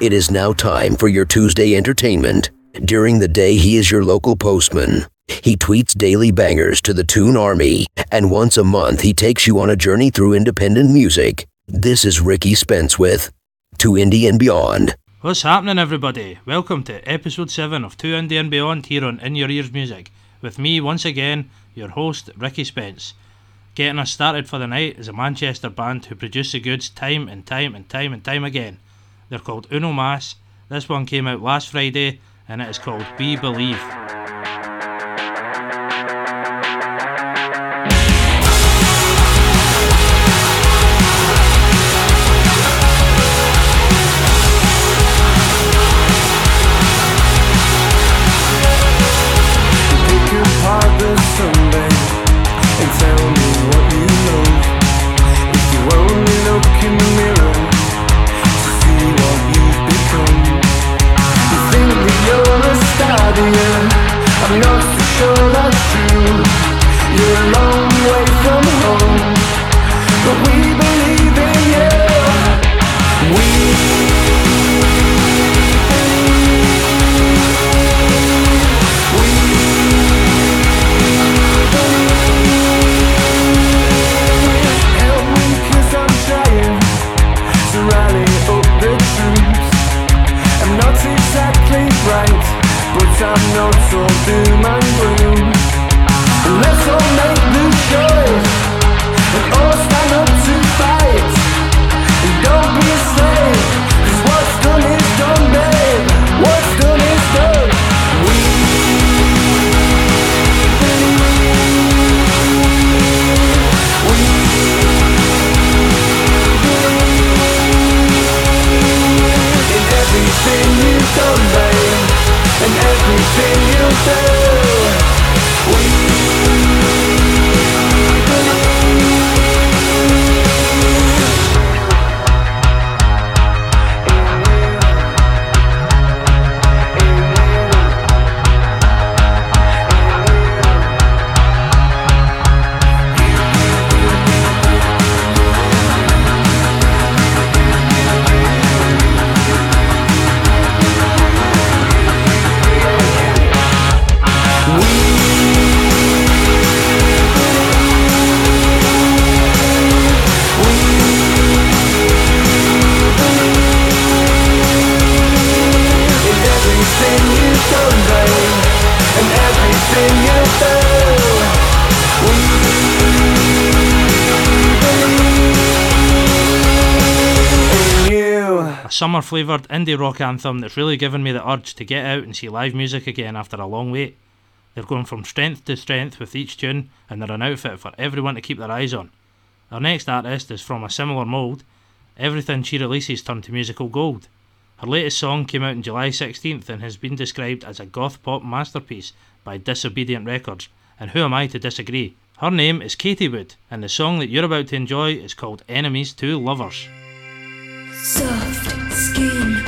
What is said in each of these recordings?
It is now time for your Tuesday entertainment. During the day, he is your local postman. He tweets daily bangers to the Tune Army, and once a month, he takes you on a journey through independent music. This is Ricky Spence with To Indie and Beyond. What's happening, everybody? Welcome to episode 7 of 2 Indie and Beyond here on In Your Ears Music. With me, once again, your host, Ricky Spence. Getting us started for the night is a Manchester band who produce the goods time and time and time and time again. They're called Uno Mas. This one came out last Friday and it is called Be Believe. You're a everything you'll do. Summer flavoured indie rock anthem that's really given me the urge to get out and see live music again after a long wait. They're going from strength to strength with each tune, and they're an outfit for everyone to keep their eyes on. Our next artist is from a similar mould. Everything she releases turned to musical gold. Her latest song came out on July 16th and has been described as a goth pop masterpiece by Disobedient Records, and who am I to disagree? Her name is Katie Wood, and the song that you're about to enjoy is called Enemies to Lovers. Soft skin,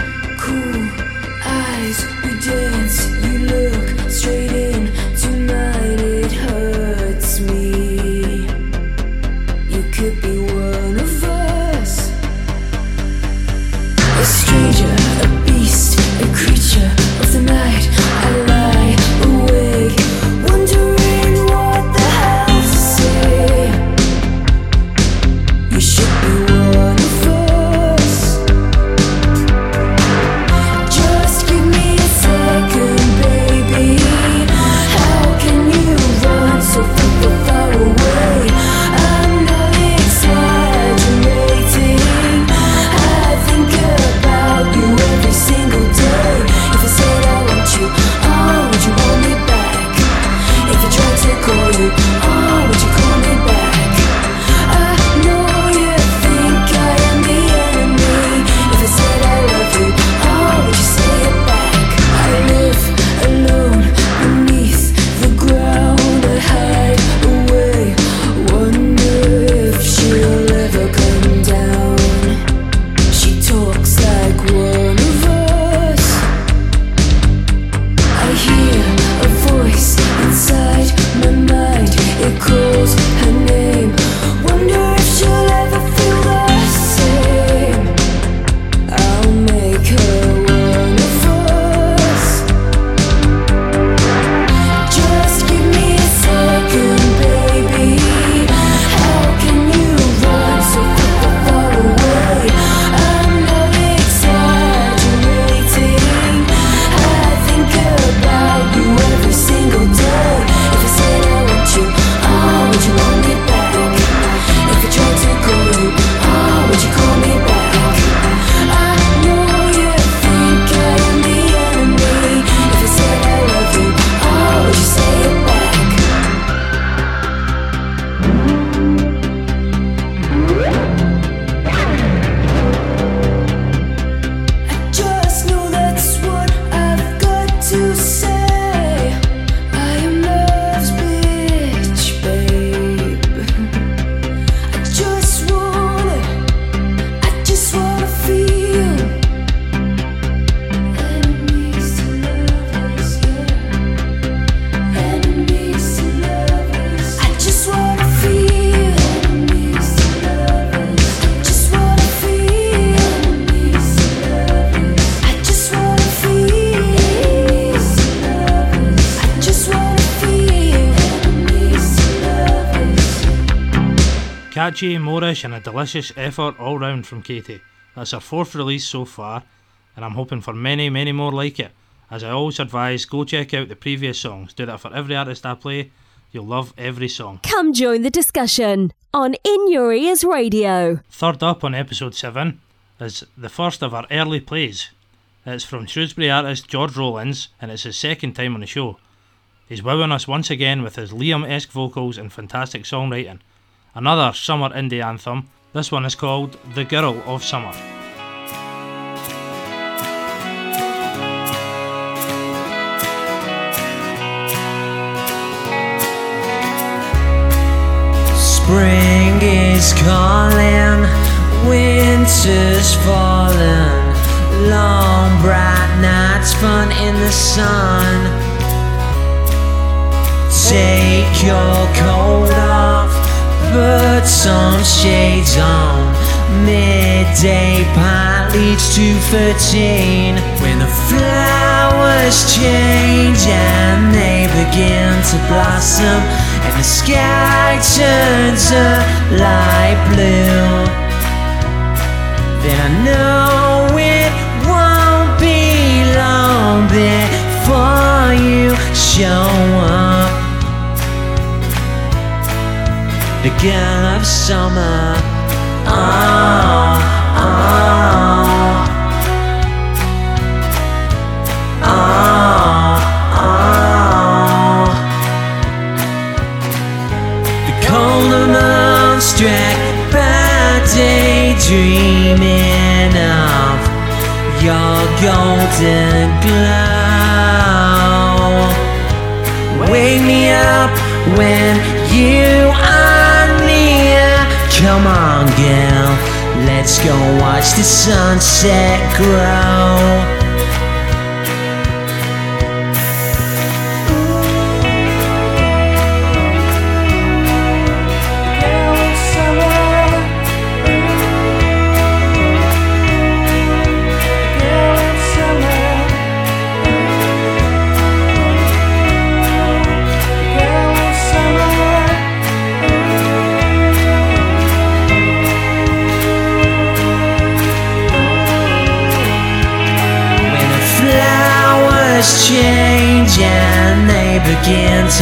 catchy, moreish, and a delicious effort all round from Katie. That's her fourth release so far, and I'm hoping for many, many more like it. As I always advise, go check out the previous songs. Do that for every artist I play. You'll love every song. Come join the discussion on In Your Ears Radio. Third up on episode 7 is the first of our early plays. It's from Shrewsbury artist George Rollins, and it's his second time on the show. He's wowing us once again with his Liam esque vocals and fantastic songwriting. Another summer indie anthem. This one is called The Girl of Summer. Spring is calling, winter's fallen. Long bright nights, fun in the sun. Take your coat off, put some shades on. Midday pint leads to 13 when the flowers change and they begin to blossom and the sky turns a light blue. Then I know it won't be long before you show up. The girl of summer. Oh, oh. Struck by daydreaming of your golden glow. Wake me up when you are. Come on, girl, let's go watch the sunset grow.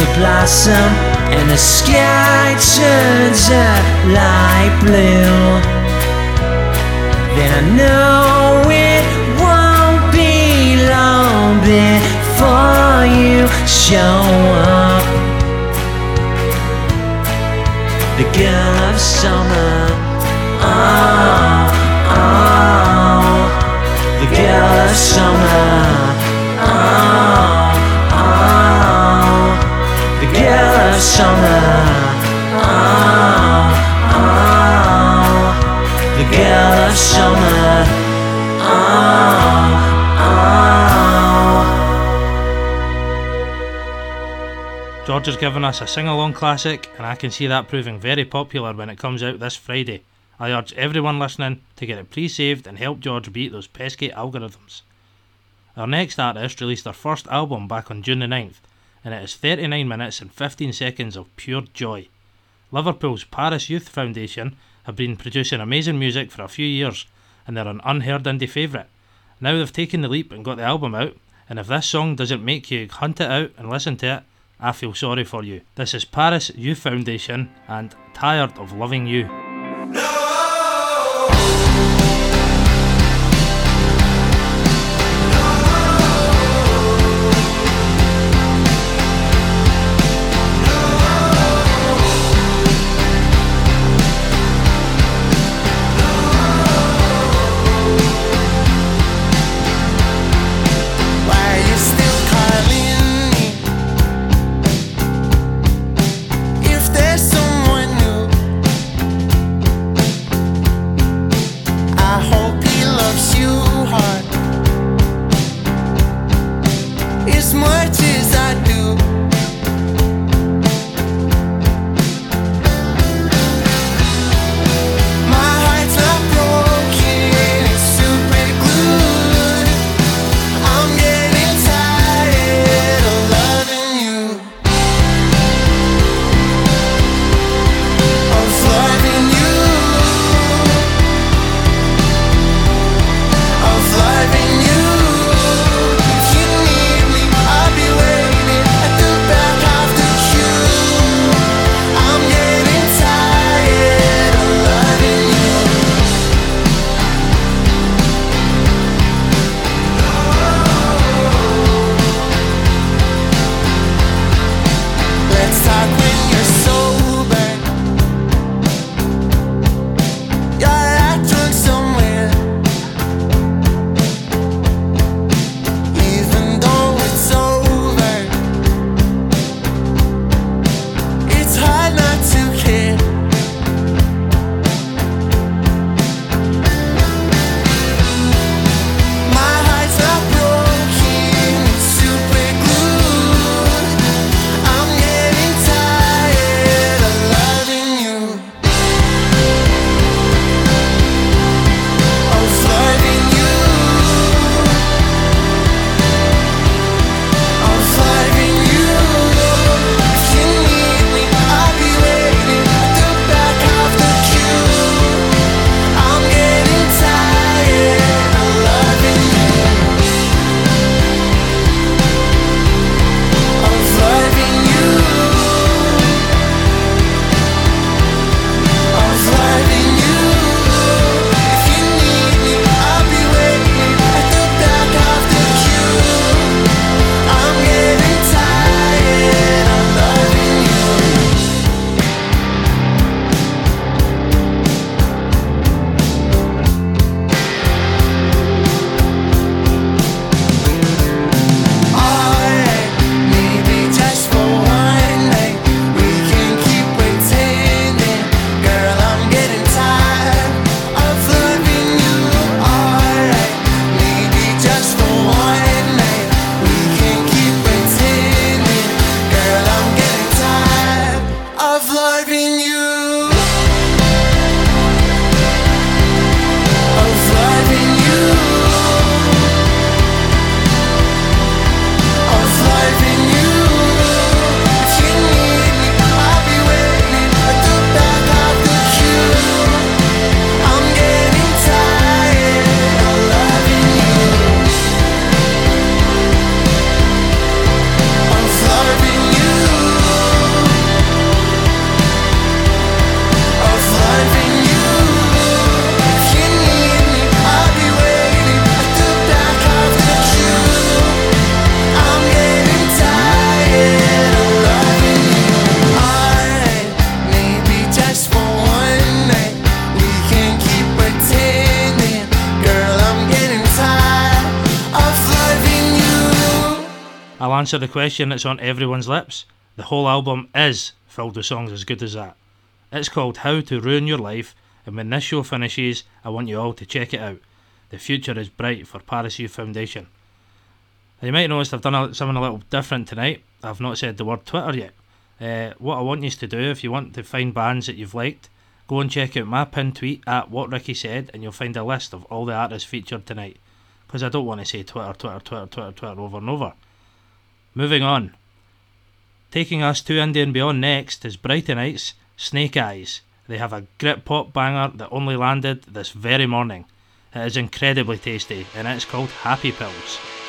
To blossom, and the sky turns a light blue, then I know it won't be long before you show up. The girl of summer. Oh, oh. The girl of summer. Oh. Of summer. Oh, oh. The girl of summer. Oh, oh. George has given us a sing along classic, and I can see that proving very popular when it comes out this Friday. I urge everyone listening to get it pre saved and help George beat those pesky algorithms. Our next artist released their first album back on June the 9th, and it is 39 minutes and 15 seconds of pure joy. Liverpool's Paris Youth Foundation have been producing amazing music for a few years, and they're an unheard indie favourite. Now they've taken the leap and got the album out, and if this song doesn't make you hunt it out and listen to it, I feel sorry for you. This is Paris Youth Foundation and Tired of Loving You. Why answer the question that's on everyone's lips. The whole album is filled with songs as good as that. It's called How to Ruin Your Life, and when this show finishes, I want you all to check it out. The future is bright for Paris Youth Foundation. Now, you might notice I've done something a little different tonight. I've not said the word Twitter yet. Uh, what I want you to do, if you want to find bands that you've liked, go and check out my pinned tweet at What Ricky Said, and you'll find a list of all the artists featured tonight. Because I don't want to say Twitter, Twitter, Twitter, Twitter, Twitter over and over. Moving on. Taking us to Indie and Beyond next is Brightonites Snake Eyes. They have a grit pop banger that only landed this very morning. It is incredibly tasty and it's called Happy Pills.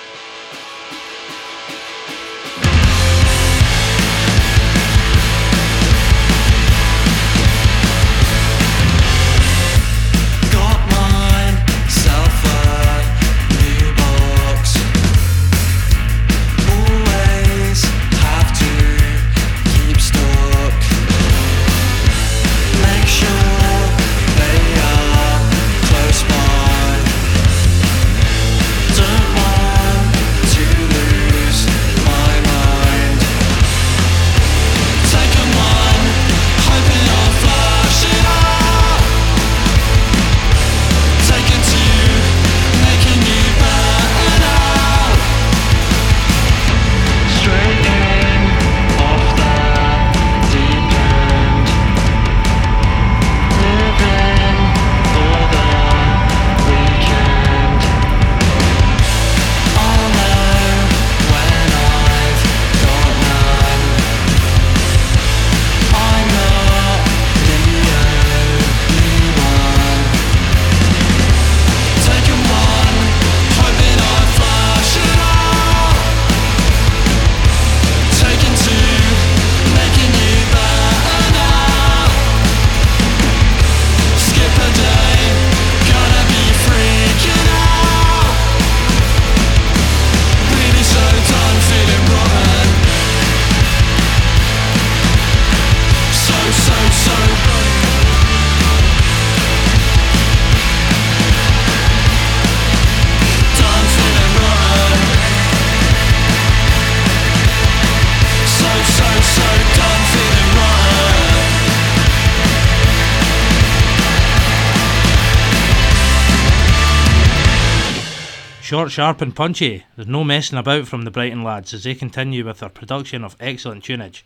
Short, sharp, and punchy. There's no messing about from the Brighton lads as they continue with their production of excellent tunage.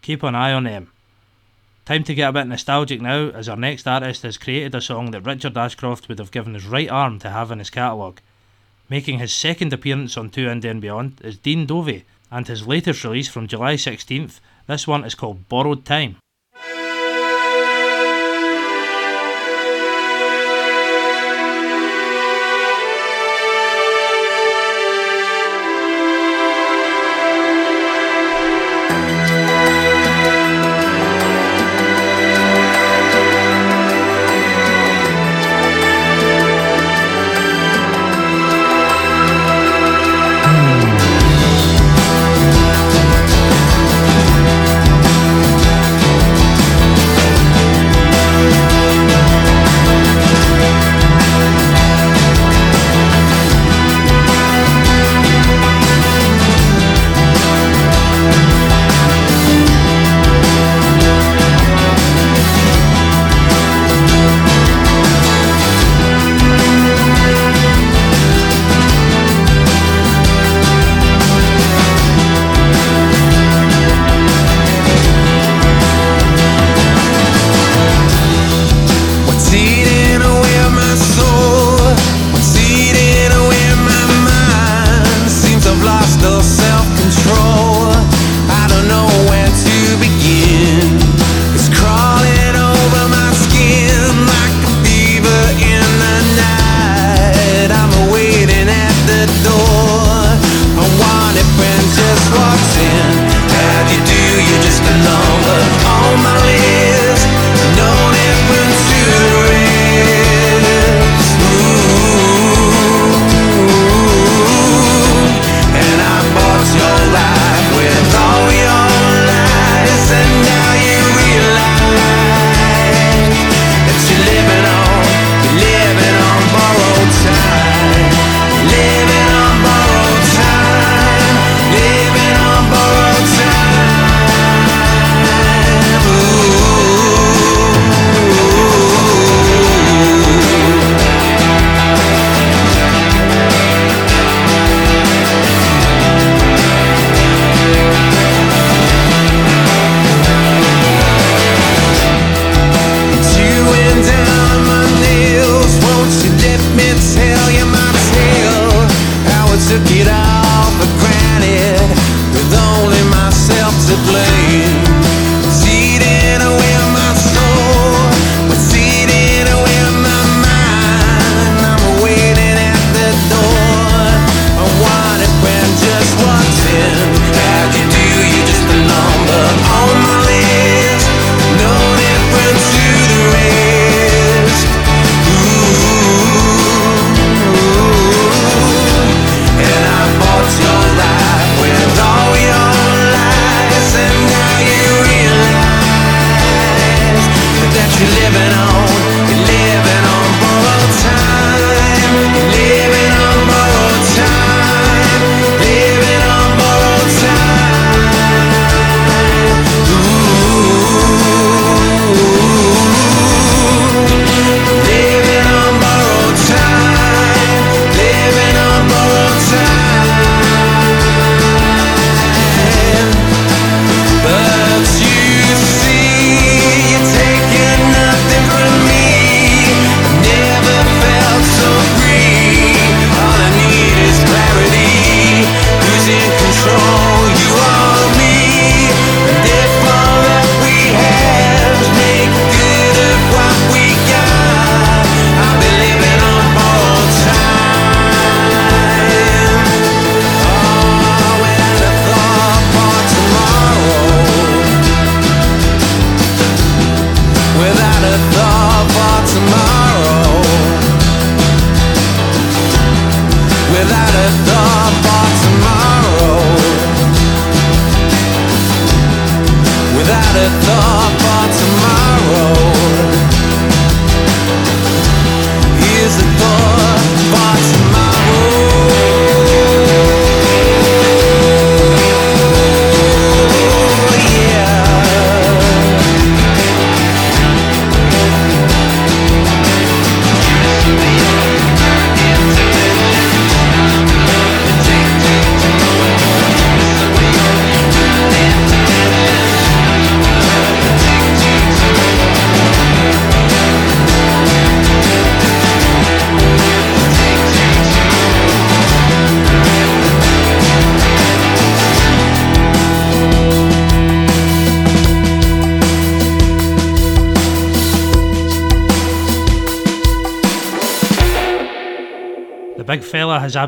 Keep an eye on them. Time to get a bit nostalgic now, as our next artist has created a song that Richard Ashcroft would have given his right arm to have in his catalogue. Making his second appearance on 2 Indie and Beyond is Dean Dovey, and his latest release from July 16th, this one is called Borrowed Time.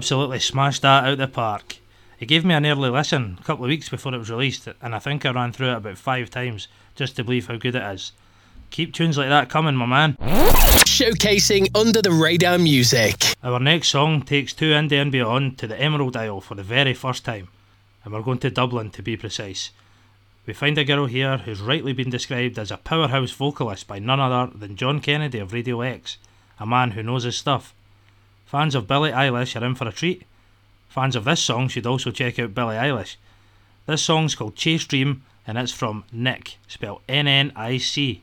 Absolutely smashed that out the park. He gave me an early listen a couple of weeks before it was released, and I think I ran through it about five times just to believe how good it is. Keep tunes like that coming, my man. Showcasing under the radar music. Our next song takes two indie and beyond to the Emerald Isle for the very first time, and we're going to Dublin to be precise. We find a girl here who's rightly been described as a powerhouse vocalist by none other than John Kennedy of Radio X, a man who knows his stuff. Fans of Billie Eilish are in for a treat. Fans of this song should also check out Billie Eilish. This song's called Chase Dream and it's from Nick, spelled N N I C.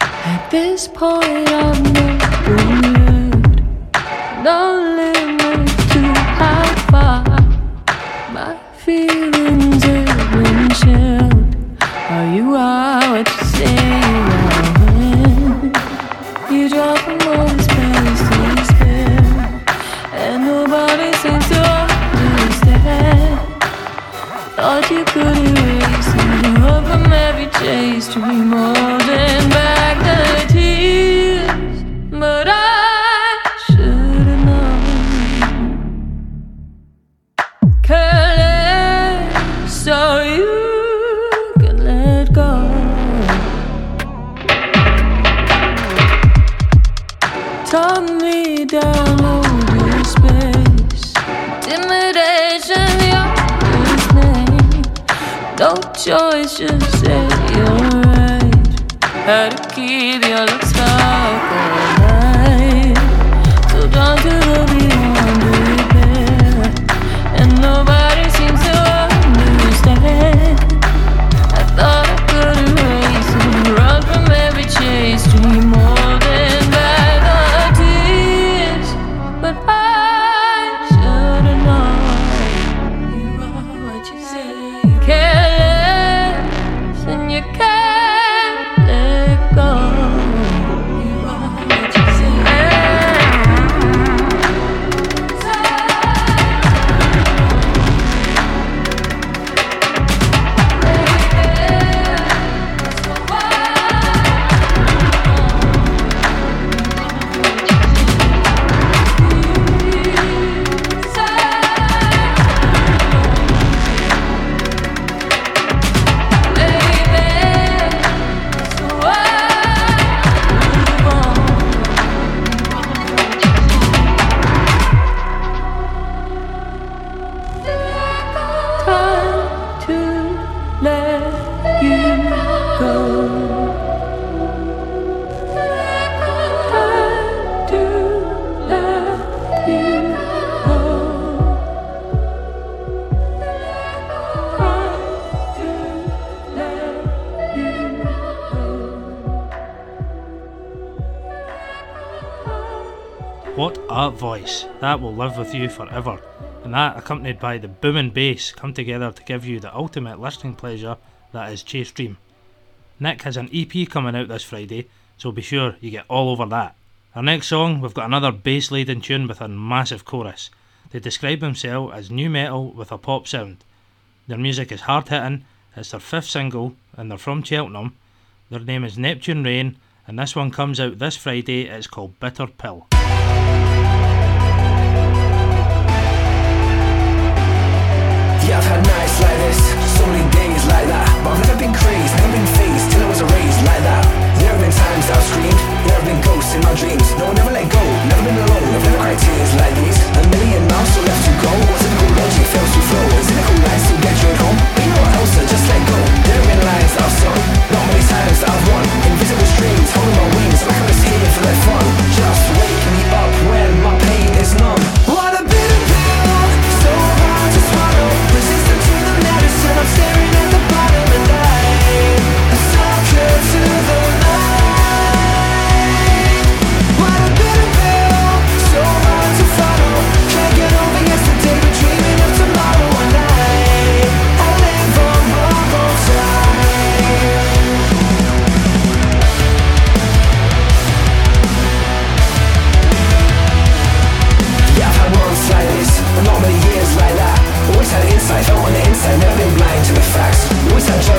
At this point, I've never you forever. And that, accompanied by the booming bass, come together to give you the ultimate listening pleasure that is Chase Dream. Nick has an EP coming out this Friday, so be sure you get all over that. Our next song, we've got another bass laden tune with a massive chorus. They describe themselves as nu metal with a pop sound. Their music is hard hitting, it's their fifth single, and they're from Cheltenham. Their name is Neptune Rain, and this one comes out this Friday. It's called Bitter Pill. I've never been crazed, never been phased till I was erased like that. There have been times I've screamed, there have been ghosts in my dreams. No, never let go, never been alone, I've never cried tears like these. A million miles still left to go. What typical logic fails to flow? A cynical lies to get you at home. But you know what else? I just let go. There have been lines I've sung, not many times I've won. Invisible strings holding my wings, I'm just here for their fun. Just wake me up when my pain is numb. What a bitter pill, so hard to swallow. Resistant to the medicine, I'm staring at to the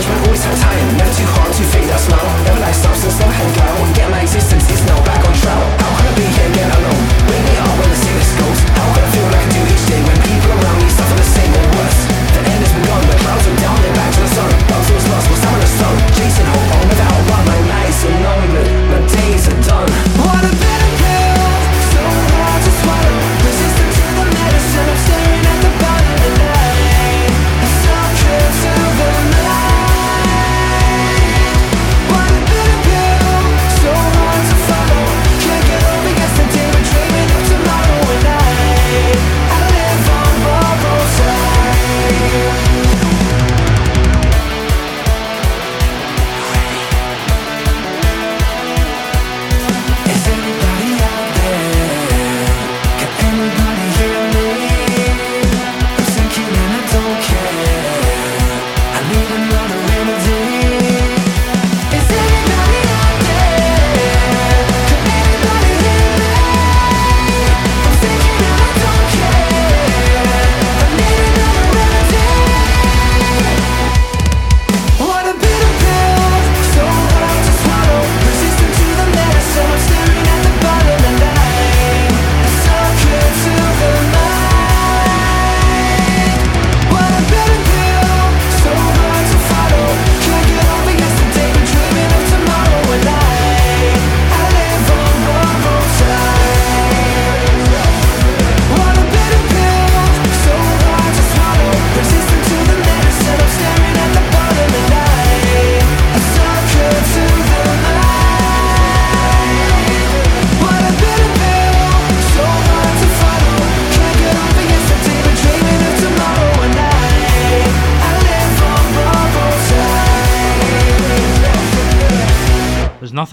judgment, always had time, never too hard to fake that smile. Never like substance, never had guile.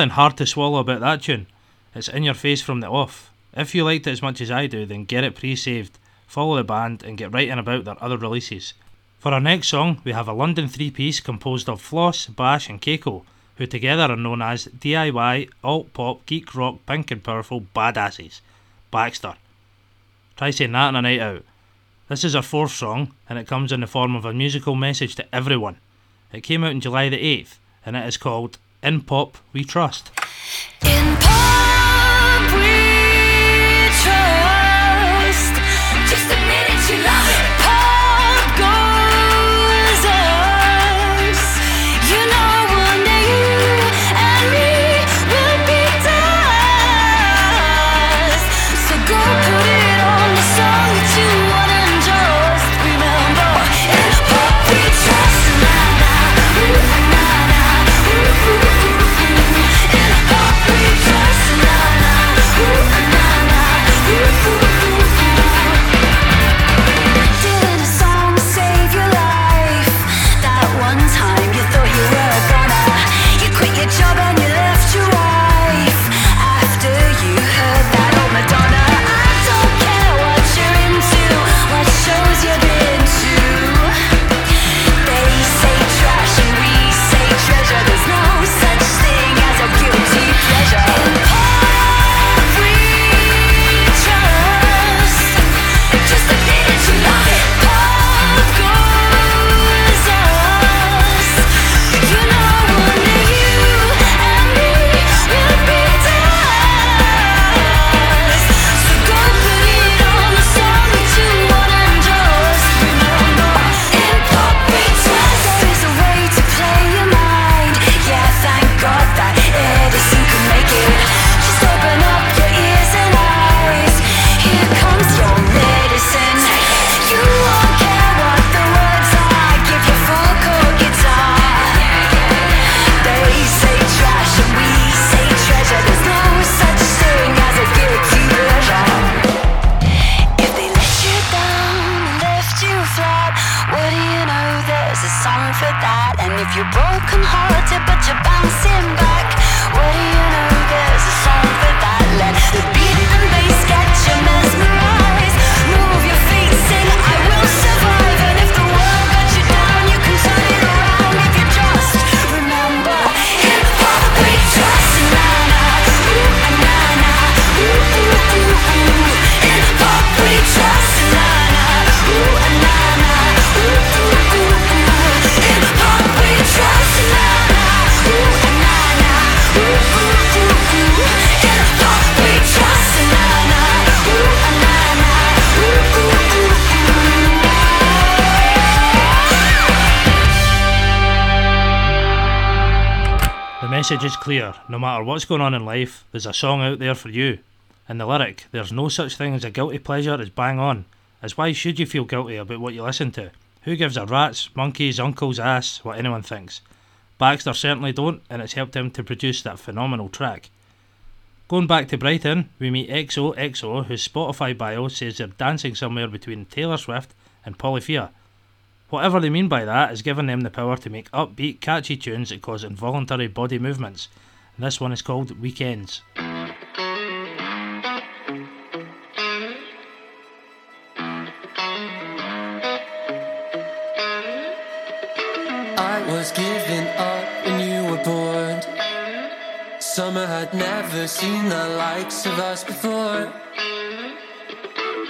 Nothing hard to swallow about that tune. It's in your face from the off. If you liked it as much as I do, then get it pre saved, follow the band, and get writing about their other releases. For our next song, we have a London three piece composed of Floss, Bash, and Keiko, who together are known as DIY, Alt Pop, Geek Rock, Pink and Powerful Badasses. Baxter. Try saying that on a night out. This is our fourth song, and it comes in the form of a musical message to everyone. It came out on July the 8th, and it is called In Pop We Trust. for that. And if you're broken hearted but you're bouncing back, what do you know? There's a song for that. Let the beat. Message is clear. No matter what's going on in life, there's a song out there for you. And the lyric, there's no such thing as a guilty pleasure, is bang on. As why should you feel guilty about what you listen to? Who gives a rat's, monkey's, uncle's ass what anyone thinks? Baxter certainly don't, and it's helped him to produce that phenomenal track. Going back to Brighton, we meet XOXO, whose Spotify bio says they're dancing somewhere between Taylor Swift and Polyphia. Whatever they mean by that is giving them the power to make upbeat, catchy tunes that cause involuntary body movements. This one is called Weekends. I was giving up when you were born. Summer had never seen the likes of us before.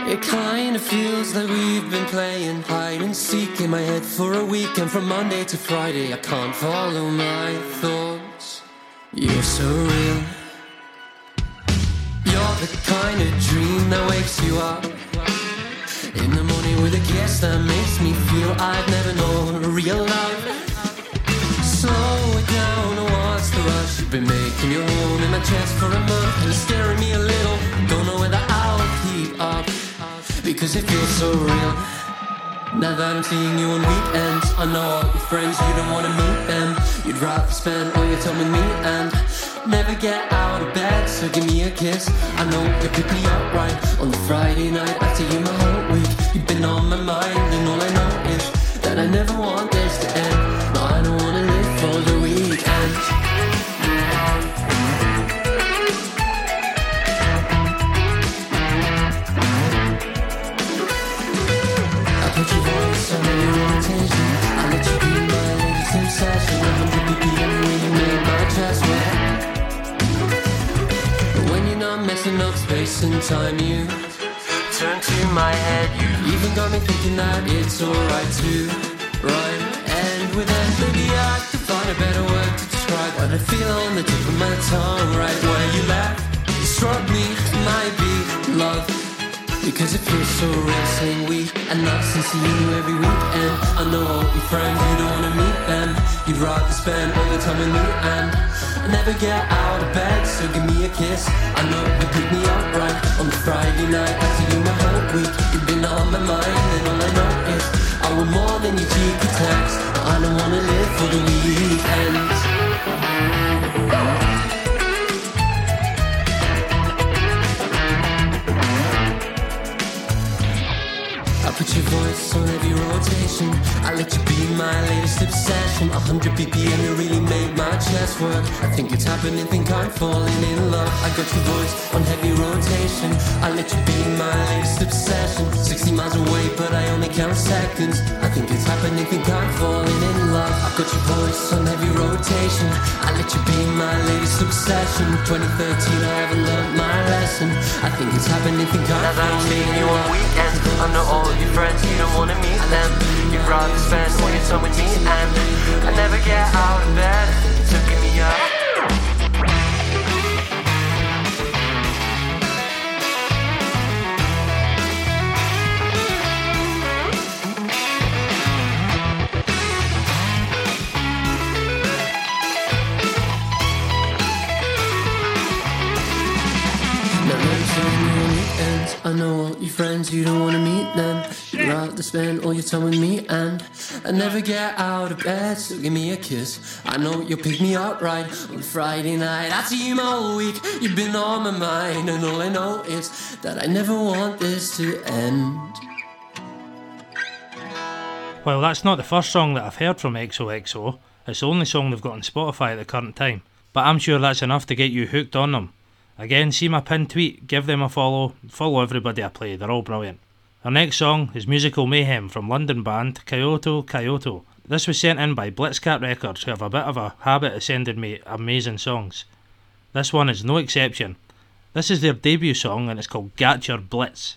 It kinda feels like we've been playing hide and seek in my head for a week, and from Monday to Friday, I can't follow my thoughts. You're so real. You're the kind of dream that wakes you up. In the morning with a kiss that makes me feel I've never known a real love. Slow it down, what's the rush? You've been making your home in my chest for a month and scaring me a little. Don't know whether I'll keep up because it feels so real. Now that I'm seeing you on weekends, I know all your friends, you don't wanna meet them. You'd rather spend all your time with me and never get out of bed. So give me a kiss. I know you pick me up right on the Friday night after you my whole week. You've been on my mind, and all I know is that I never want this to end. Messing up space and time, you turn to my head. You even got me thinking that it's alright to rhyme. And with maybe I could find a better word to describe what I feel on the tip of my tongue. Right where you laugh, you struck me, might be love. Because it feels so real saying we And not. Since you every weekend I know all your friends, you don't wanna meet them. You'd rather spend all your time with me and I never get out of bed, so give me a kiss. I know you pick me up right On the Friday night after you my whole week You've been on my mind and all I know is I want more than your cheeky text. I don't wanna live for the weekends put your voice on every rotation. I let you be my latest obsession. A hundred BPM, you really made my chest work. I think it's happening, think I'm falling in love. I got your voice on heavy rotation. I let you be my latest obsession. 60 miles away, but I only count seconds. I think it's happening, think I'm falling in love. I got your voice on heavy rotation. I let you be my latest obsession. 2013, I haven't learned my lesson. I think it's happening, think I'm Now that I'm falling in you on love. weekends, I know all your friends, you don't wanna meet them. You'd rather spend all your time with me, and I never get out of bed. So give me up. I know all your friends, you don't wanna meet them. You'd rather spend all your time with me and I never get out of bed, so give me a kiss. I know you'll pick me up right on Friday night. I see you whole week, you've been on my mind, and all I know is that I never want this to end. Well, that's not the first song that I've heard from XOXO. It's the only song they've got on Spotify at the current time. But I'm sure that's enough to get you hooked on them. Again, see my pinned tweet, give them a follow, follow everybody I play, they're all brilliant. Our next song is Musical Mayhem from London band Kyoto Kyoto. This was sent in by Blitzcat Records, who have a bit of a habit of sending me amazing songs. This one is no exception. This is their debut song and it's called Gat Your Blitz.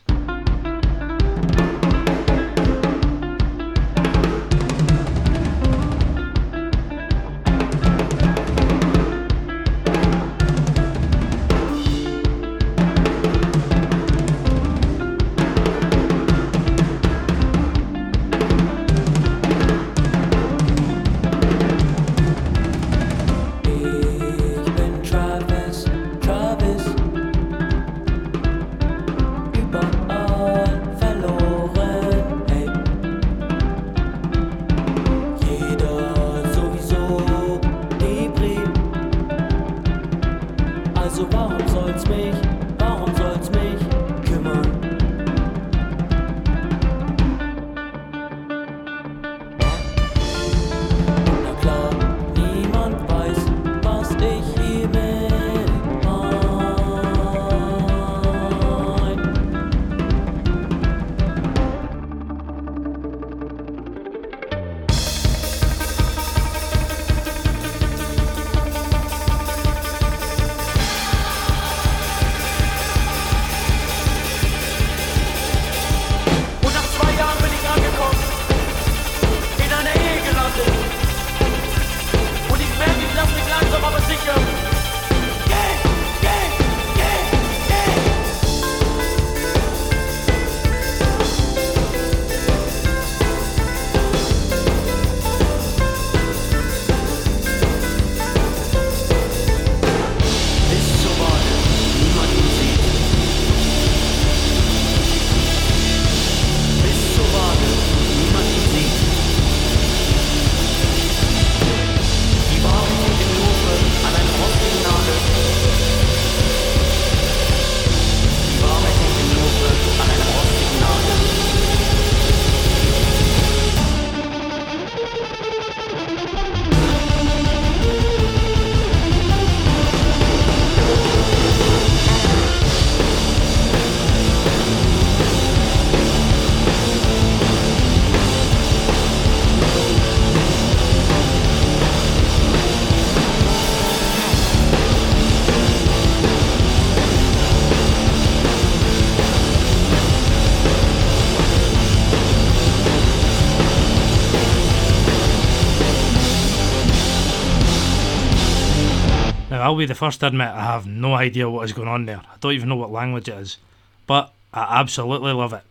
I'll be the first to admit I have no idea what is going on there. I don't even know what language it is. But I absolutely love it.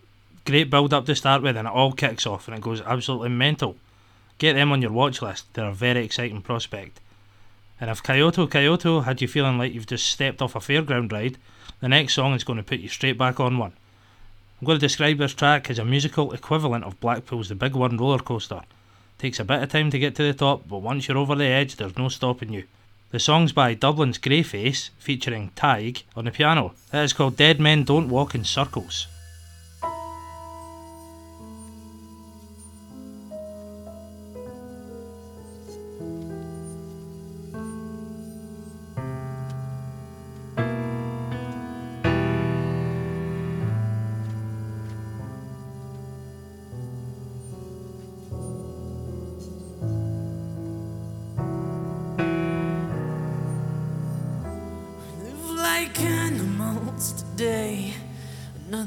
Great build up to start with, and it all kicks off and it goes absolutely mental. Get them on your watch list, they're a very exciting prospect. And if Kyoto Kyoto had you feeling like you've just stepped off a fairground ride, the next song is going to put you straight back on one. I'm going to describe this track as a musical equivalent of Blackpool's The Big One roller coaster. Takes a bit of time to get to the top, but once you're over the edge, there's no stopping you. The song's by Dublin's Greyface, featuring Tig on the piano. It is called Dead Men Don't Walk in Circles.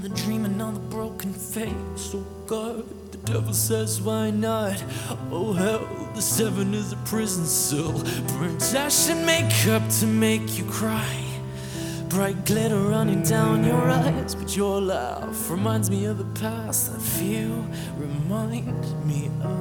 Another dream, another broken face. Oh God, the devil says, why not? Oh hell, the seven is a prison cell. Burnt ash and makeup to make you cry. Bright glitter running down your eyes, but your laugh reminds me of the past that few remind me of.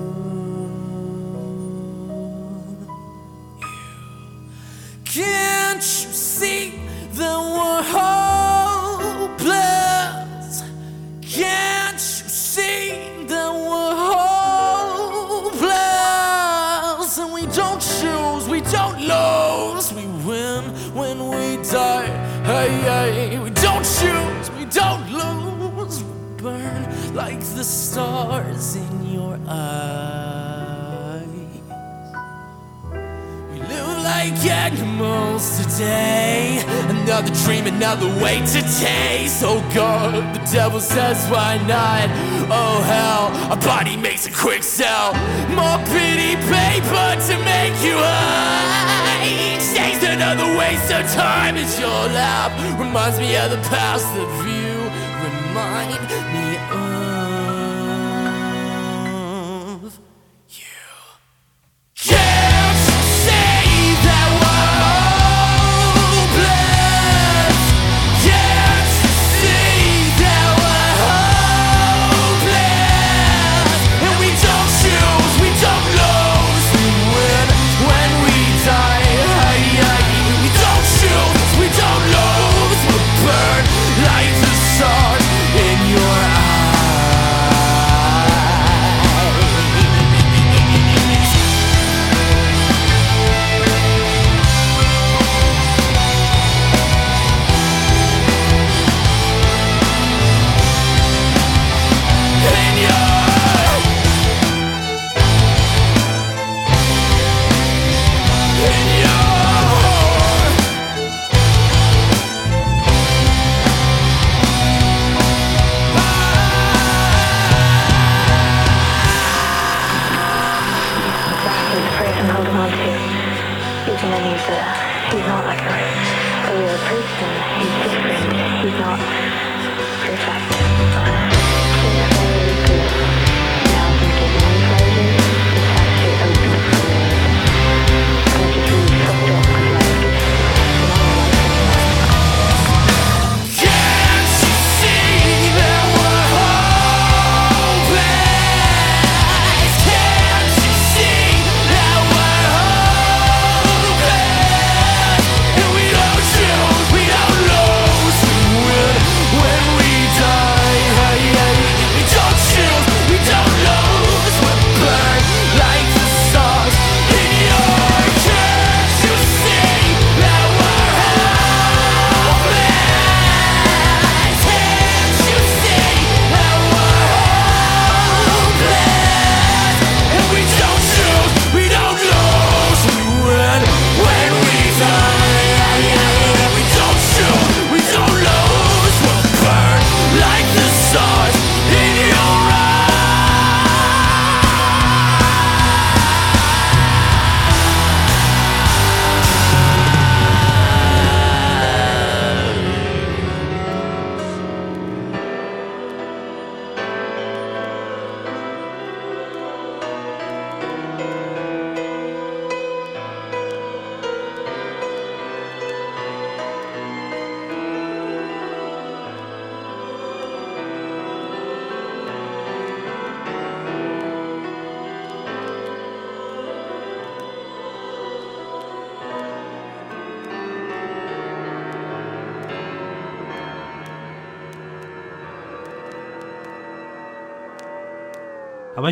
Stars in your eyes. We live like animals today. Another dream, another way to taste. Oh God, the devil says, why not? Oh hell, a body makes a quick sell. More pity paper to make you high. Takes another waste of time. It's your lap. Reminds me of the past that you remind me of.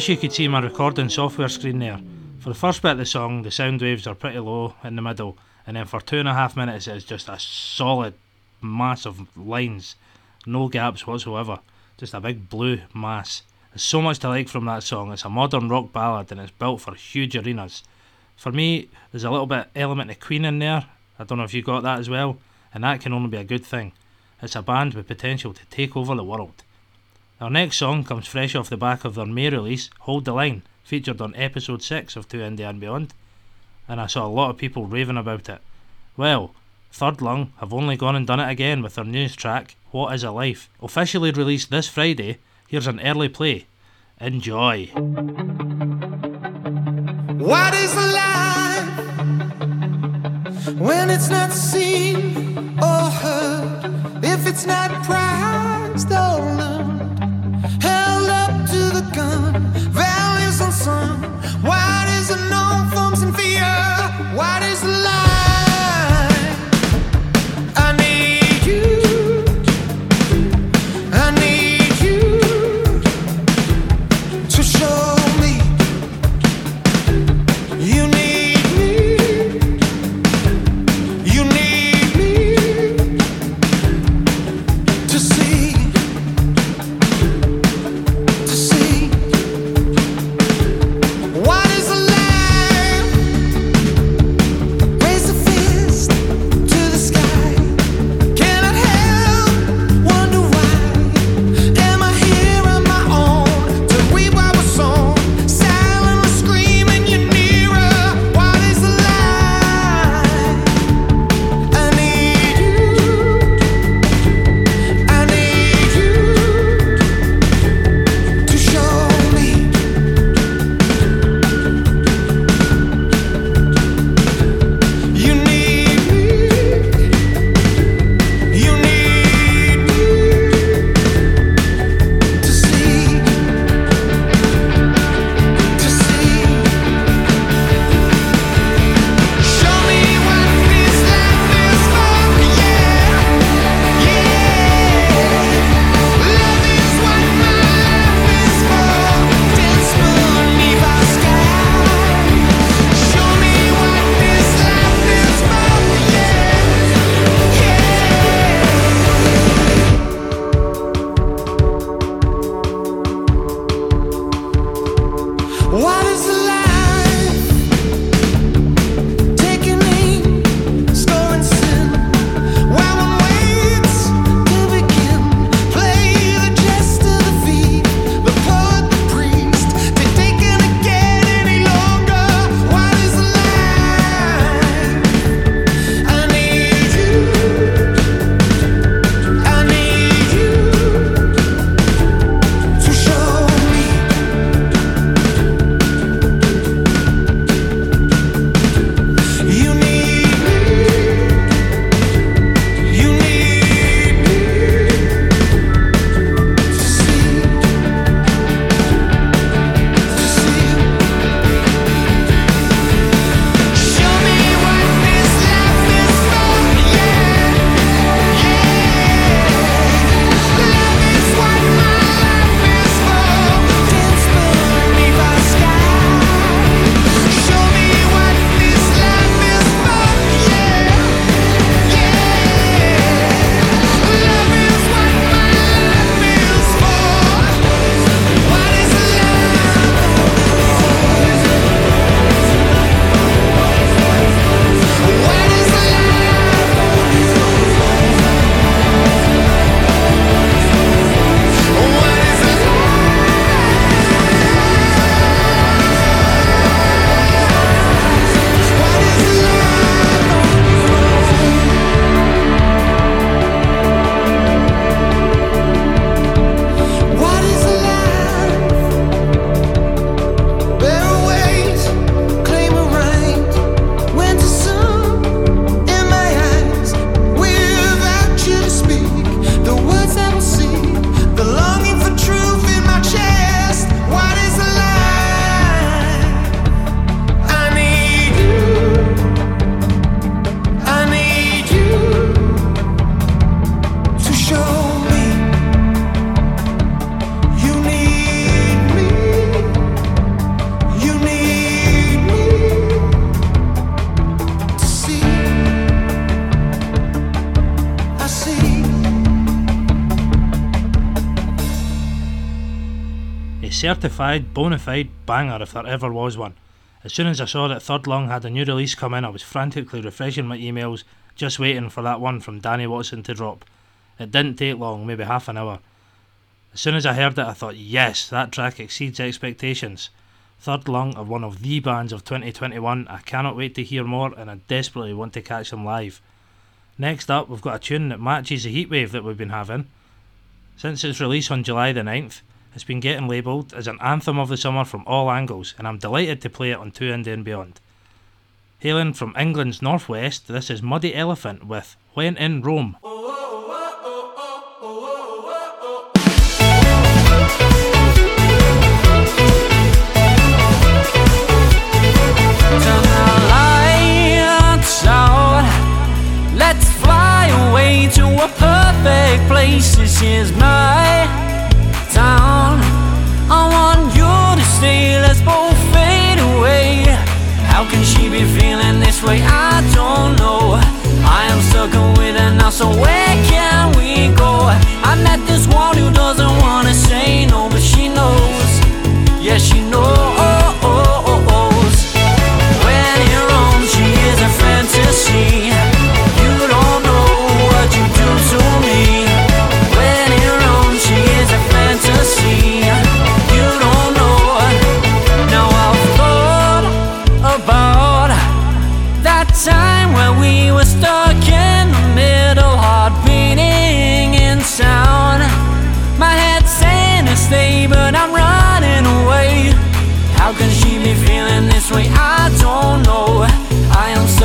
Wish you could see my recording software screen there. For the first bit of the song, the sound waves are pretty low in the middle, and then for two and a half minutes, it's just a solid mass of lines, no gaps whatsoever, just a big blue mass. There's so much to like from that song. It's a modern rock ballad and it's built for huge arenas. For me, there's a little bit element of Queen in there. I don't know if you got that as well, and that can only be a good thing. It's a band with potential to take over the world. Our next song comes fresh off the back of their May release, Hold the Line, featured on episode 6 of 2 Indie and Beyond, and I saw a lot of people raving about it. Well, Third Lung have only gone and done it again with their newest track, What Is a Life, officially released this Friday. Here's an early play. Enjoy. What is a life when it's not seen or heard? If it's not prized certified, bona fide banger if there ever was one. As soon as I saw that Third Lung had a new release come in, I was frantically refreshing my emails, just waiting for that one from Danny Watson to drop. It didn't take long, maybe half an hour. As soon as I heard it, I thought, yes, that track exceeds expectations. Third Lung are one of the bands of 2021. I cannot wait to hear more, and I desperately want to catch them live. Next up, we've got a tune that matches the heatwave that we've been having. Since its release on July the 9th, it's been getting labelled as an anthem of the summer from all angles, and I'm delighted to play it on 2 Indie and Beyond. Hailing from England's northwest, this is Muddy Elephant with When in Rome. Let's fly away to a perfect place. This is my town. Stay. Let's both fade away. How can she be feeling this way? I don't know. I am stuck with her now, so where can we go? I met this one who doesn't wanna say no, but she knows. Yeah, she knows.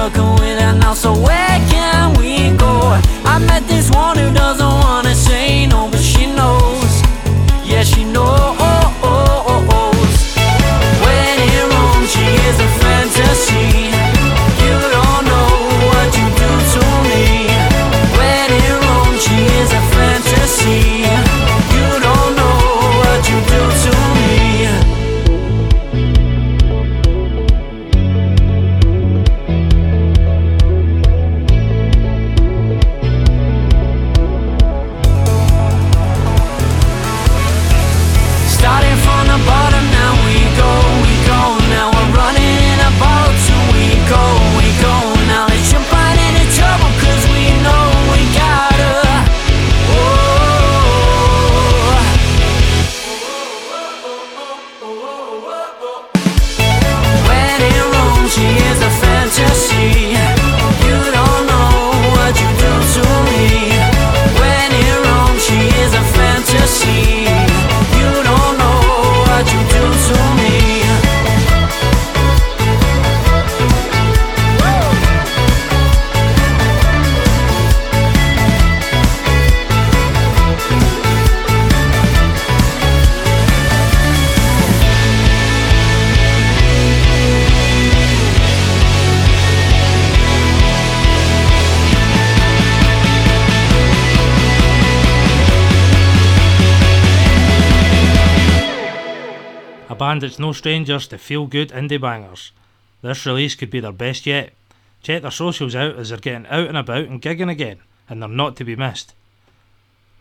I am stuck with her now, so where no strangers to feel good indie bangers. This release could be their best yet. Check their socials out as they're getting out and about and gigging again, and they're not to be missed.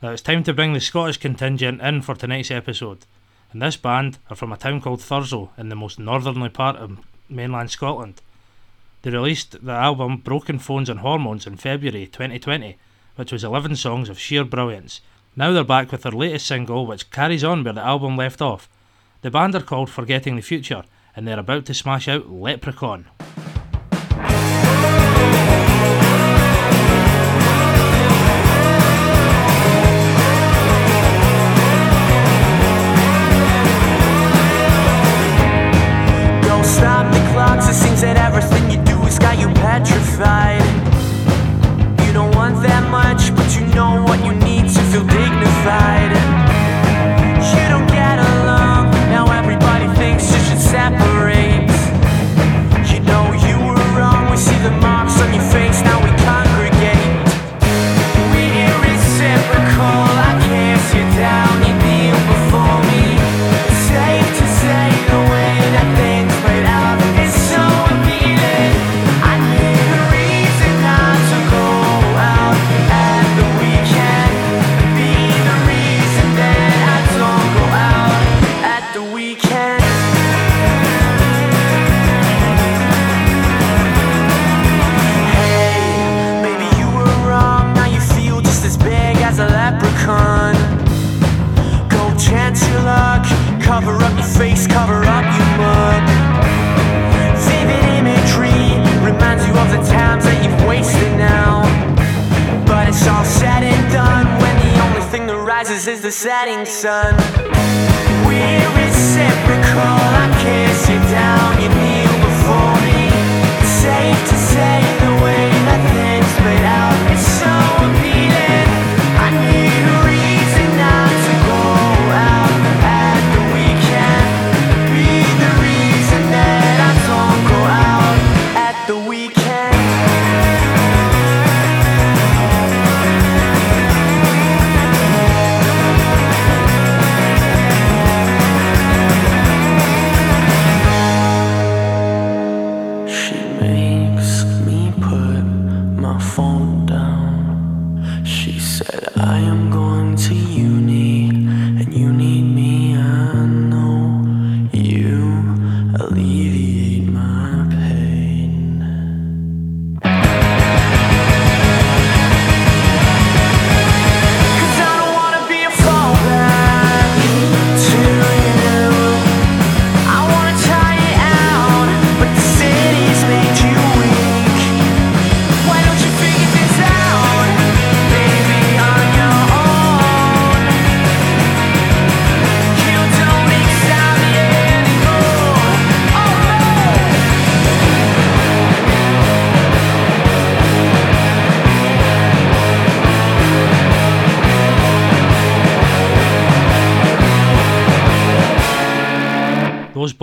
Now it's time to bring the Scottish contingent in for tonight's episode. And this band are from a town called Thurso in the most northerly part of mainland Scotland. They released the album Broken Phones and Hormones in February 2020, which was 11 songs of sheer brilliance. Now they're back with their latest single, which carries on where the album left off. The band are called Forgetting the Future, and they're about to smash out Leprechaun. The setting sun.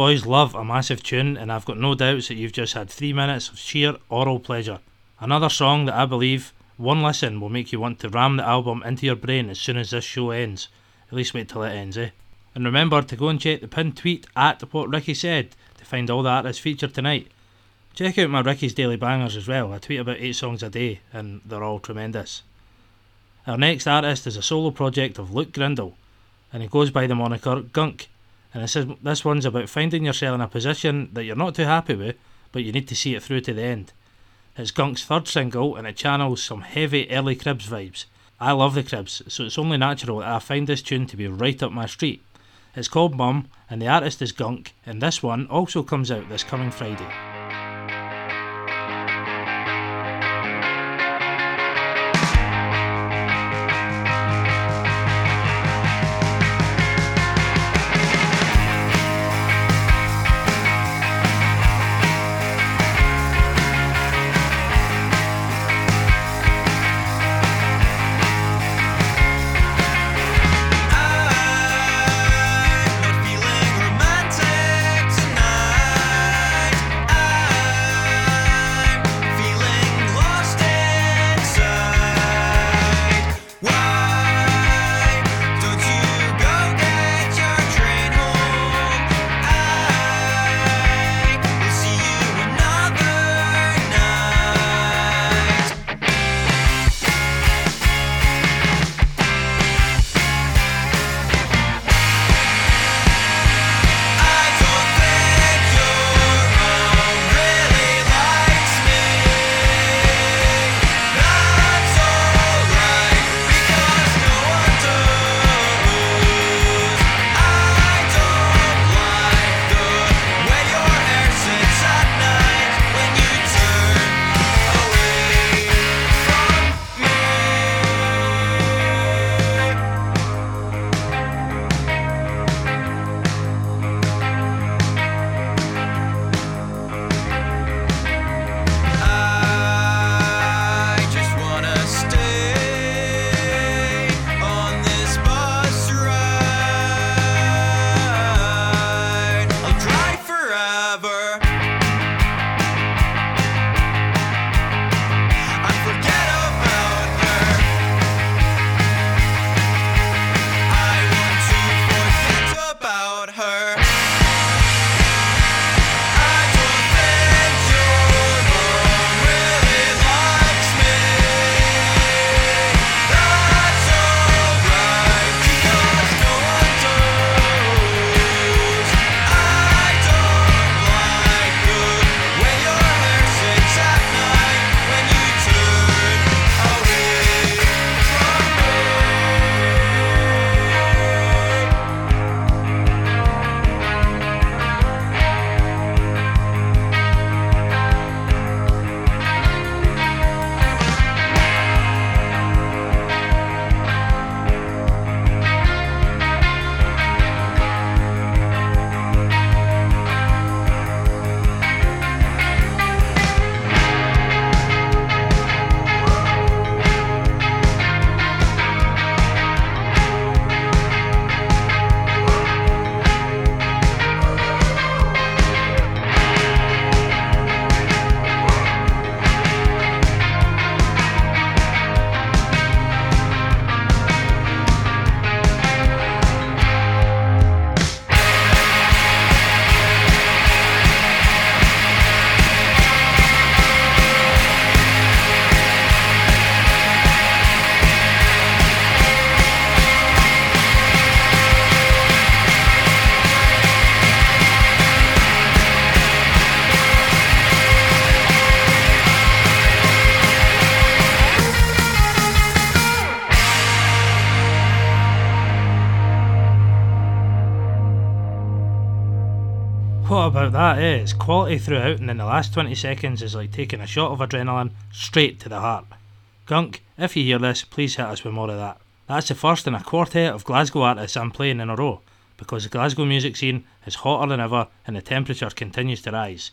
Boys love a massive tune, and I've got no doubts that you've just had three minutes of sheer oral pleasure. Another song that I believe one listen will make you want to ram the album into your brain as soon as this show ends. At least wait till it ends, eh? And remember to go and check the pinned tweet at what Ricky said to find all the artists featured tonight. Check out my Ricky's Daily Bangers as well. I tweet about eight songs a day, and they're all tremendous. Our next artist is a solo project of Luke Grindle, and he goes by the moniker Gunk. And this, is, this one's about finding yourself in a position that you're not too happy with, but you need to see it through to the end. It's Gunk's third single, and it channels some heavy early Cribs vibes. I love the Cribs, so it's only natural that I find this tune to be right up my street. It's called Mum, and the artist is Gunk, and this one also comes out this coming Friday. That, eh? Quality throughout, and then the last 20 seconds is like taking a shot of adrenaline straight to the heart. Gunk, if you hear this, please hit us with more of that. That's the first in a quartet of Glasgow artists I'm playing in a row, because the Glasgow music scene is hotter than ever and the temperature continues to rise.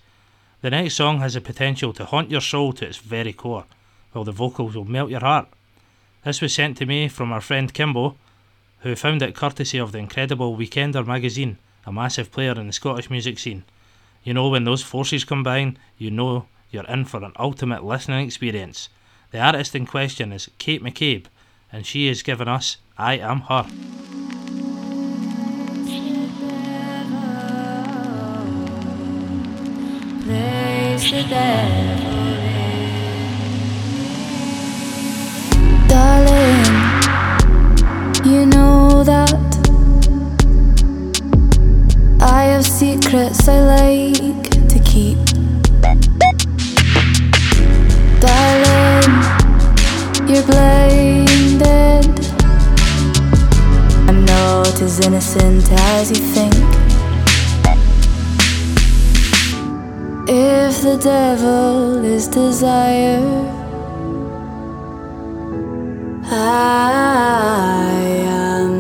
The next song has the potential to haunt your soul to its very core, while the vocals will melt your heart. This was sent to me from our friend Kimbo, who found it courtesy of the incredible Weekender magazine, a massive player in the Scottish music scene. You know, when those forces combine, you know you're in for an ultimate listening experience. The artist in question is Kate McCabe, and she has given us I Am Her. Darling, you know that I have secrets I like to keep. Darling, you're blinded. I'm not as innocent as you think. If the devil is desire, I am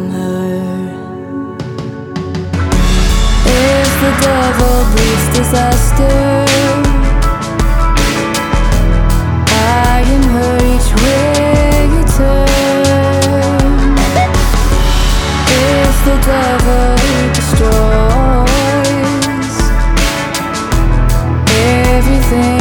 devil breeds disaster, I am her each way you turn. If the devil destroys everything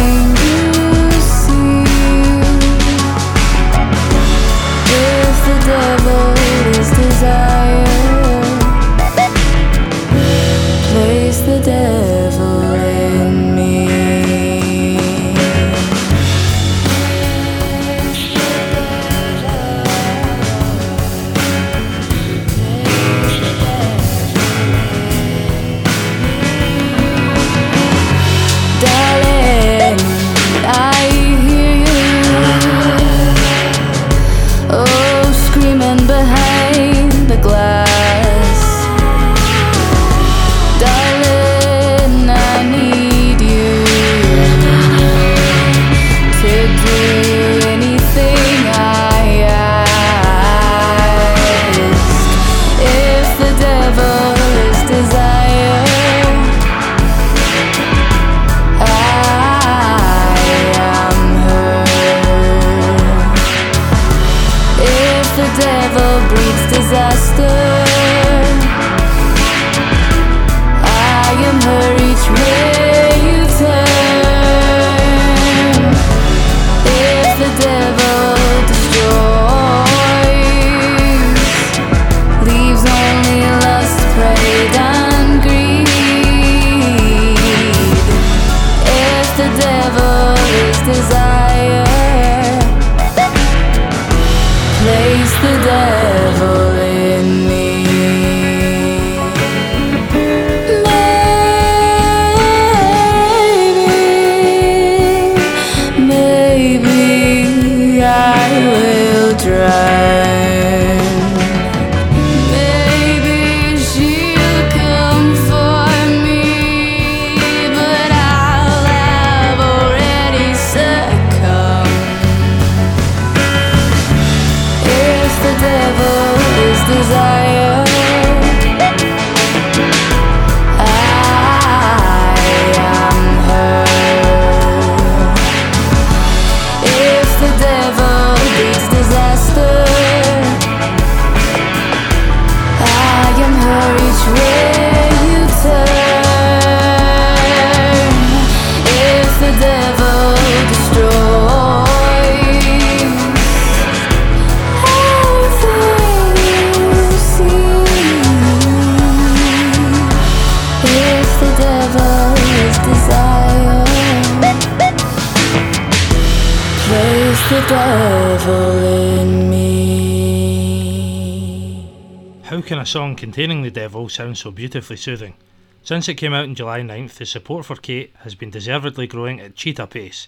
song containing the devil sounds so beautifully soothing. Since it came out on July 9th, the support for Kate has been deservedly growing at cheetah pace.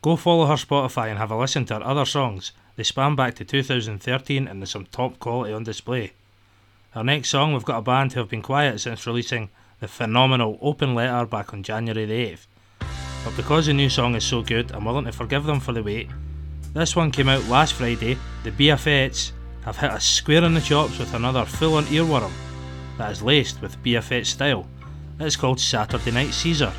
Go follow her Spotify and have a listen to her other songs. They span back to 2013 and there's some top quality on display. Our next song, we've got a band who have been quiet since releasing the phenomenal Open Letter back on January the 8th. But because the new song is so good, I'm willing to forgive them for the wait. This one came out last Friday, the BFFs I've hit a square in the chops with another full on earworm that is laced with BFH style. It's called Saturday Night Caesar.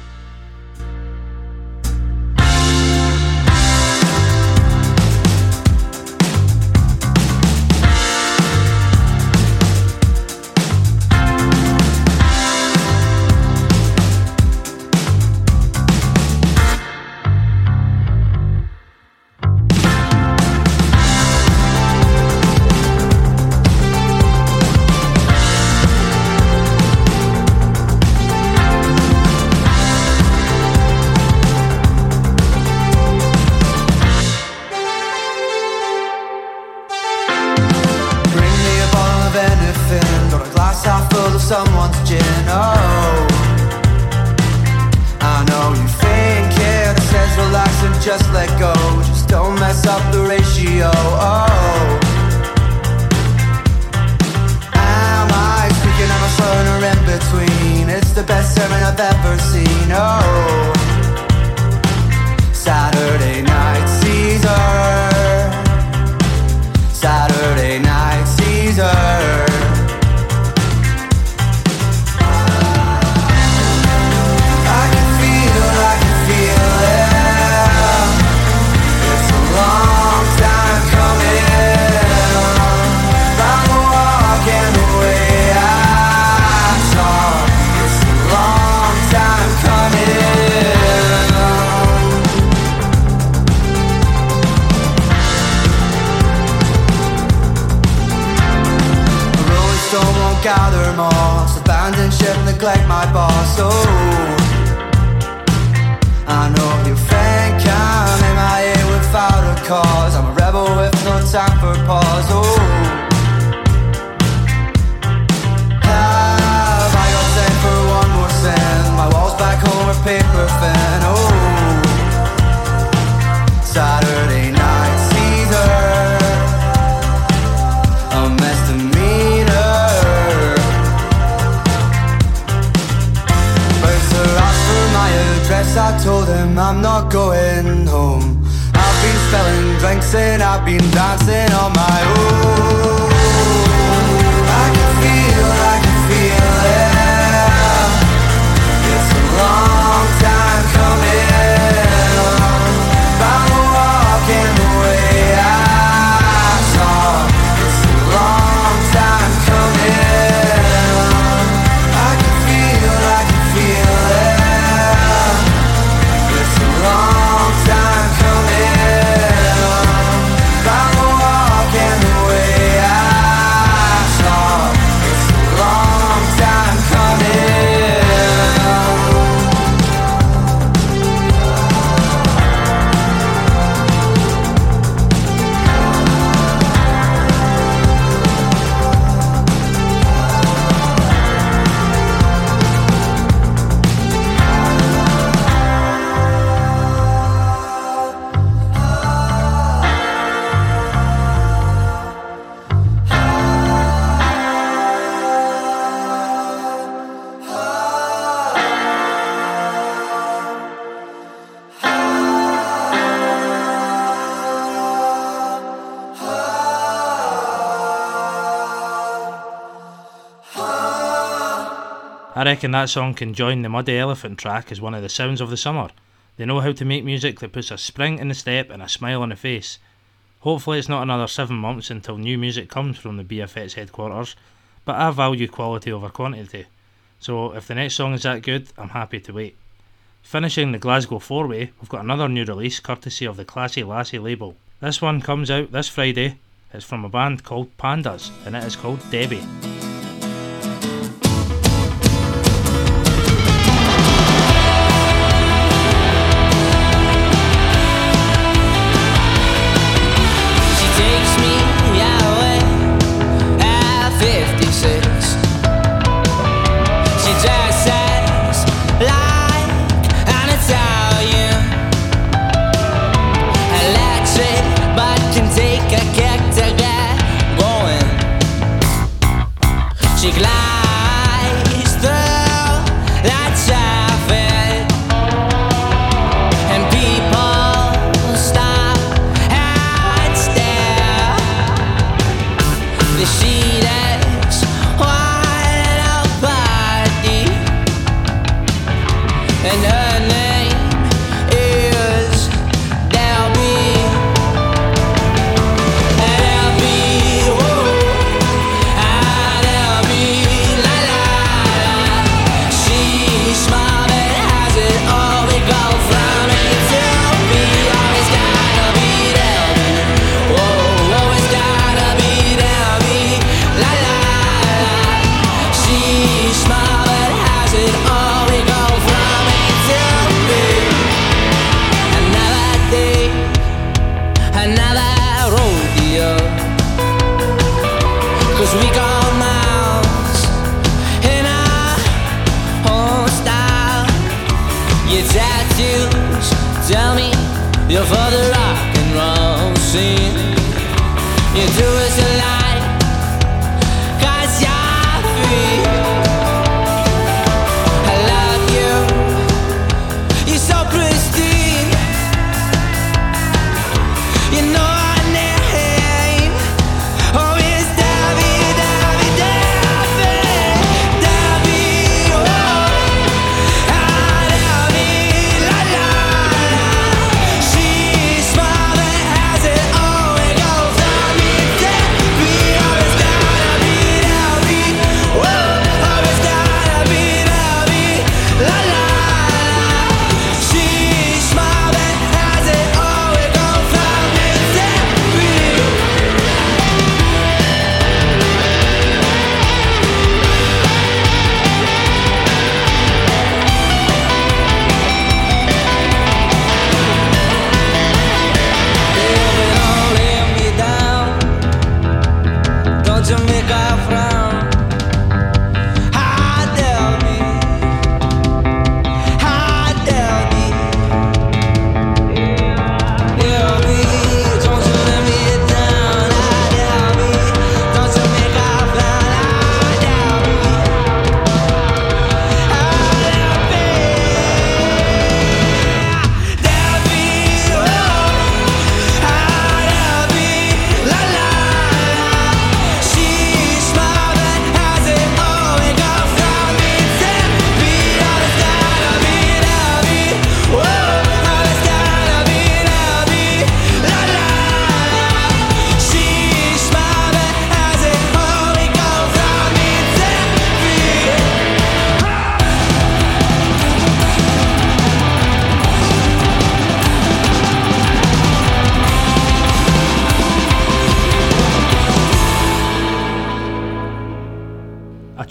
I reckon that song can join the Muddy Elephant track as one of the sounds of the summer. They know how to make music that puts a spring in the step and a smile on the face. Hopefully, it's not another seven months until new music comes from the BFX headquarters, but I value quality over quantity. So, if the next song is that good, I'm happy to wait. Finishing the Glasgow four way, we've got another new release courtesy of the Classy Lassie label. This one comes out this Friday. It's from a band called Pandas, and it is called Debbie.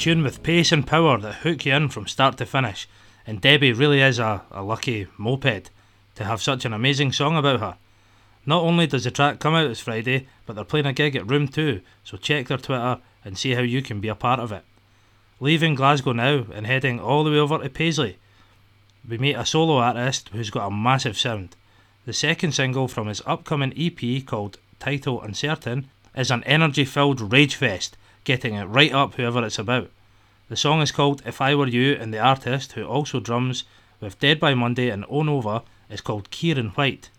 Tune with pace and power that hook you in from start to finish, and Debbie really is a, a lucky moped to have such an amazing song about her. Not only does the track come out this Friday, but they're playing a gig at Room 2, so check their Twitter and see how you can be a part of it. Leaving Glasgow now and heading all the way over to Paisley, we meet a solo artist who's got a massive sound. The second single from his upcoming EP called Title Uncertain is an energy filled rage fest, getting it right up whoever it's about. The song is called If I Were You, and the artist, who also drums with Dead by Monday and Own Over, is called Kieran White.